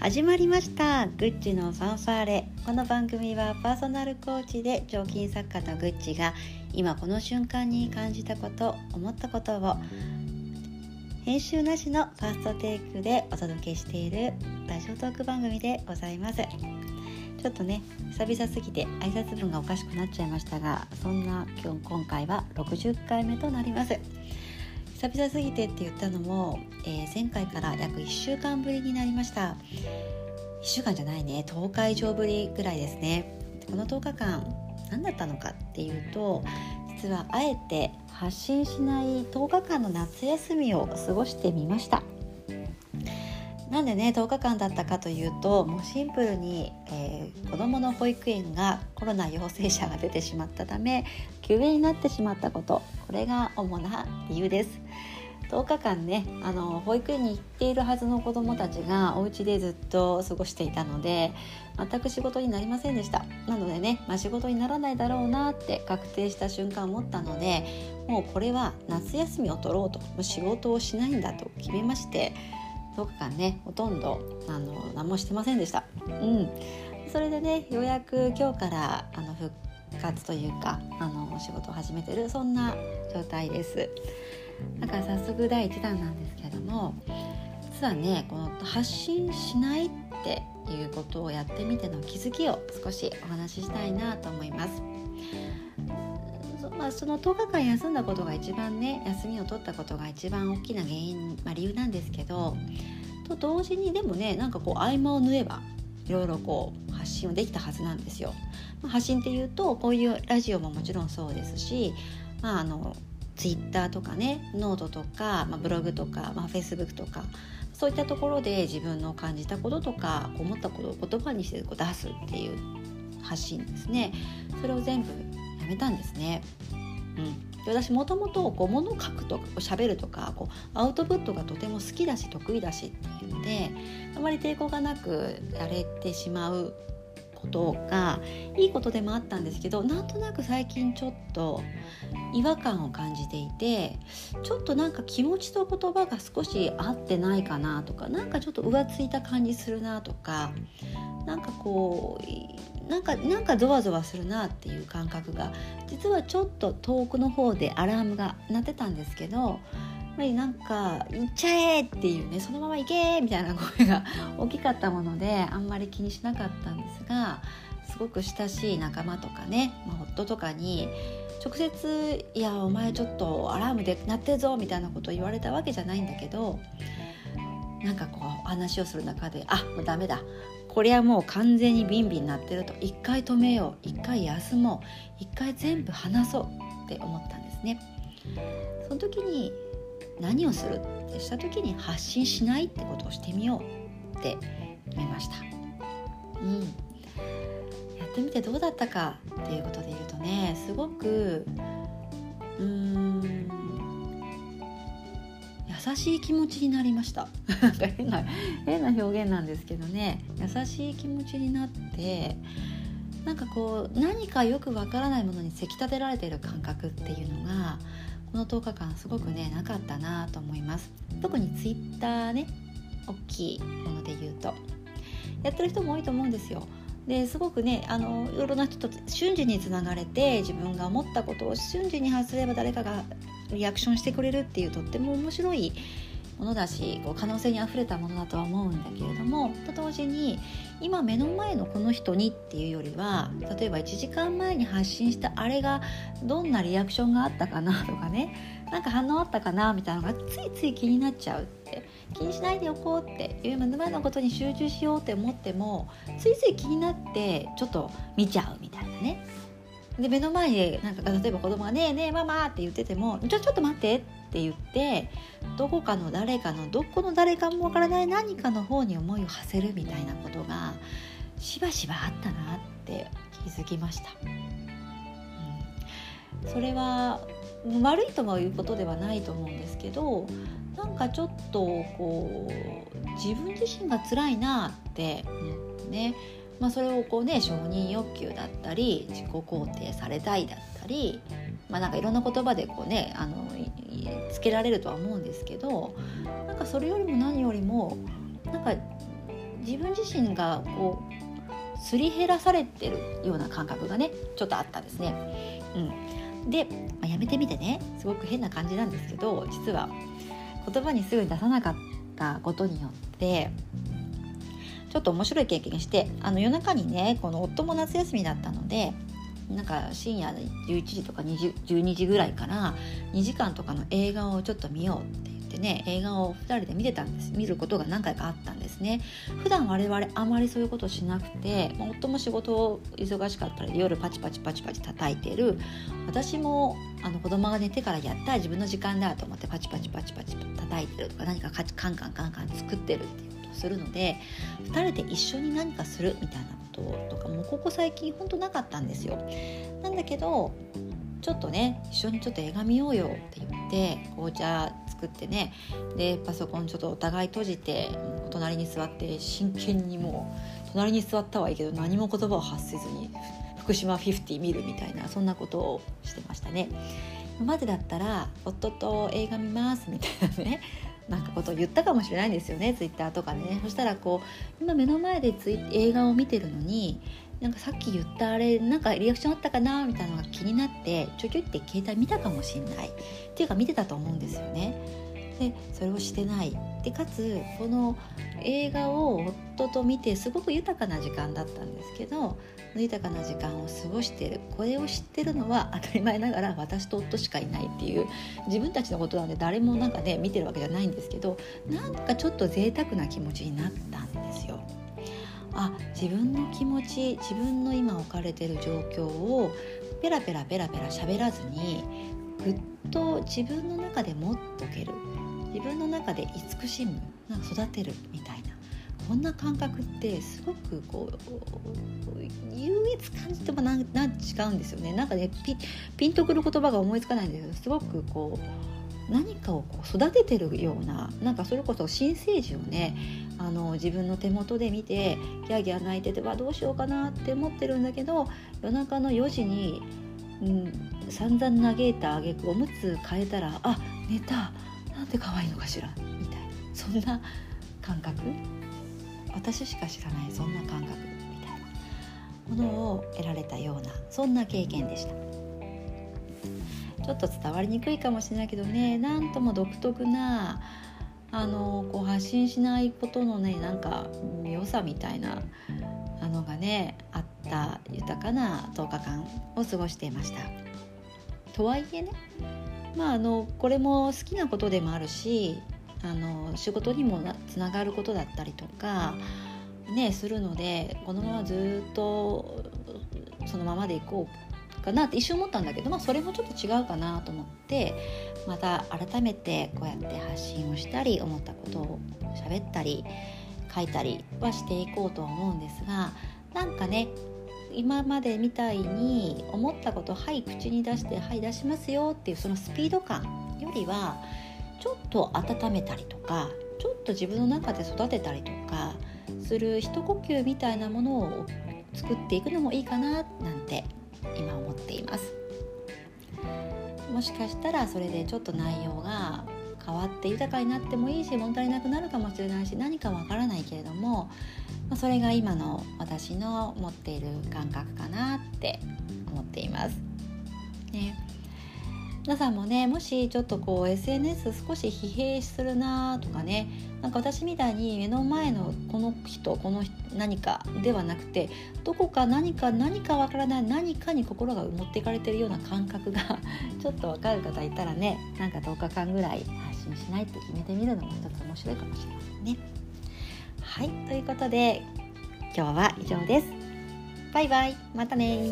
始まりました。グッチのファンファーレ。この番組はパーソナルコーチで常勤作家のグッチが今この瞬間に感じたこと思ったことを編集なしのファーストテイクでお届けしているラジオトーク番組でございます。ちょっとね久々すぎて挨拶文がおかしくなっちゃいましたがそんな今日今回は60回目となります。久々すぎてって言ったのも、えー、前回から約1週間ぶりになりました。1週間じゃないね10日以上ぶりぐらいですね。この10日間何だったのかっていうと実はあえて発信しない10日間の夏休みを過ごしてみました。なんでね10日間だったかというともうシンプルに、えー、子どもの保育園がコロナ陽性者が出てしまったため休園になってしまったことこれが主な理由です。10日間ねあの保育園に行っているはずの子どもたちがお家でずっと過ごしていたので全く仕事になりませんでした。なのでね、まあ、仕事にならないだろうなって確定した瞬間思ったのでもうこれは夏休みを取ろうともう仕事をしないんだと決めまして10日間ねほとんどあの何もしてませんでした。うん、それでねようやく今日からあの復活というかあの仕事を始めてるそんな状態です。だから早速第1弾なんですけども実はねこの発信しないっていうことをやってみての気づきを少しお話ししたいなと思います。まあ、その10日間休んだことが一番ね休みを取ったことが一番大きな原因、まあ、理由なんですけどと同時にでもねなんかこう合間を縫えばいろいろこう発信をできたはずなんですよ。まあ、発信っていうとこういうラジオももちろんそうですし、まあ、あのツイッターとかねノートとか、まあ、ブログとか、まあ、フェイスブックとかそういったところで自分の感じたこととか思ったことを言葉にしてこう出すっていう発信ですねそれを全部やめたんですね。うん、私もともとこう物を書くとか喋るとかこうアウトプットがとても好きだし得意だしっていうのであまり抵抗がなくやれてしまうことがいいことでもあったんですけどなんとなく最近ちょっと違和感を感じていてちょっとなんか気持ちと言葉が少し合ってないかなとかなんかちょっと浮ついた感じするなとかなんかこうなんかなんかゾワゾワするなっていう感覚が実はちょっと遠くの方でアラームが鳴ってたんですけどやっぱりなんか「行っちゃえ!」っていうね「そのまま行け!」みたいな声が 大きかったものであんまり気にしなかったんですがすごく親しい仲間とかね、まあ、夫とかに直接「いやお前ちょっとアラームで鳴ってるぞ」みたいなことを言われたわけじゃないんだけどなんかこう話をする中で「あもうダメだ。これはもう完全にビンビン鳴ってると。一回止めよう。一回休もう。一回全部話そうって思ったんですね。その時に何をするってした時に発信しないってことをしてみようって決めました。うん。やってみてどうだったかっていうことで言うとねすごくうーん優しい気持ちになりました。変な変な表現なんですけどね。優しい気持ちになってなんかこう何かよくわからないものにせき立てられている感覚っていうのがこの10日間すごくねなかったなと思います。特にツイッターね大きいもので言うと。やってる人も多いと思うんですよ。ですごくねあのいろいろな人と瞬時につながれて自分が思ったことを瞬時に発すれば誰かがリアクションしてくれるっていうとっても面白いものだしこう可能性にあふれたものだとは思うんだけれどもと同時に今目の前のこの人にっていうよりは例えば1時間前に発信したあれがどんなリアクションがあったかなとかねなんか反応あったかなみたいなのがついつい気になっちゃうって気にしないでおこうっていう目の前のことに集中しようって思ってもついつい気になってちょっと見ちゃうみたいなね。で目の前でなんか例えば子供が「ねえねえママ」って言ってても「ちょちょっと待って」って言ってどこかの誰かのどこの誰かもわからない何かの方に思いを馳せるみたいなことがしばしばあったなって気づきました。うん、それは悪いとはいうことではないと思うんですけどなんかちょっとこう自分自身が辛いなって思ってねまあ、それをこうね承認欲求だったり自己肯定されたいだったり、まあ、なんかいろんな言葉でこうねあのつけられるとは思うんですけどなんかそれよりも何よりもなんか自分自身がこうすり減らされてるような感覚がねちょっとあったんですね。うん、で、まあ、やめてみてねすごく変な感じなんですけど実は言葉にすぐに出さなかったことによってちょっと面白い経験してあの夜中にねこの夫も夏休みだったのでなんか深夜11時とか12時ぐらいから2時間とかの映画をちょっと見ようって言ってね映画を2人で見てたんです。見ることが何回かあったんですね。普段我々あまりそういうことしなくて夫も仕事を忙しかったり夜パチパチパチパチ叩いてる。私もあの子供が寝てからやった自分の時間だと思ってパチパチパチパチ叩いてるとか何かカンカンカンカン作ってるっていうするので2人で一緒に何かするみたいなこととかもここ最近ほんとなかったんですよ。なんだけどちょっとね一緒にちょっと映画見ようよって言って紅茶作ってねでパソコンちょっとお互い閉じてお隣に座って真剣にもう隣に座ったはいいけど何も言葉を発せずに福島50見るみたいなそんなことをしてましたね。までだったら夫と映画見ますみたいなねなんかことを言ったかもしれないんですよねツイッターとかでねそしたらこう今目の前でツイ映画を見てるのになんかさっき言ったあれなんかリアクションあったかなみたいなのが気になってちょいちょいって携帯見たかもしんない。っていうか見てたと思うんですよね。でそれをしてない。でかつこの映画を夫と見てすごく豊かな時間だったんですけど豊かな時間を過ごしてる。これを知ってるのは当たり前ながら私と夫しかいないっていう自分たちのことなんで誰もなんかね見てるわけじゃないんですけどなんかちょっと贅沢な気持ちになったんですよ。あ自分の気持ち自分の今置かれてる状況をペラペラペラペラ喋らずにぐっと自分の中で持っとける。自分の中で慈しむ育てるみたいなこんな感覚ってすごくこう優越感じてもなんな違うんですよね。なんかねピピンとくる言葉が思いつかないんですけどすごくこう何かをこう育ててるようななんかそれこそ新生児をねあの自分の手元で見てギャーギャー泣いててわどうしようかなって思ってるんだけど夜中の4時に、うん、散々嘆いた挙句おむつ変えたらあ寝た。なんて可愛いのかしら？みたいな。そんな感覚？私しか知らないそんな感覚みたいな。ものを得られたようなそんな経験でした。ちょっと伝わりにくいかもしれないけどね。なんとも独特なあのこう発信しないことのねなんか良さみたいなあのがねあった豊かな10日間を過ごしていました。とはいえねまああのこれも好きなことでもあるしあの仕事にもつながることだったりとか、ね、するのでこのままずっとそのままでいこうかなって一瞬思ったんだけど、まあ、それもちょっと違うかなと思ってまた改めてこうやって発信をしたり思ったことを喋ったり書いたりはしていこうとは思うんですがなんかね今までみたいに思ったことはい口に出してはい出しますよっていうそのスピード感よりはちょっと温めたりとかちょっと自分の中で育てたりとかする一呼吸みたいなものを作っていくのもいいかななんて今思っています。もしかしたらそれでちょっと内容が変わって豊かになってもいいし物足りなくなるかもしれないし何かわからないけれどもそれが今の私の持っている感覚かなって思っています。ね、皆さんもねもしちょっとこう SNS 少し疲弊するなとかねなんか私みたいに目の前のこの人この何かではなくてどこか何か何かわからない何かに心が持っていかれてるような感覚がちょっとわかる方いたらねなんか10日間ぐらい発信しないって決めてみるのも一つ面白いかもしれませんね。はいということで今日は以上です。バイバイまたね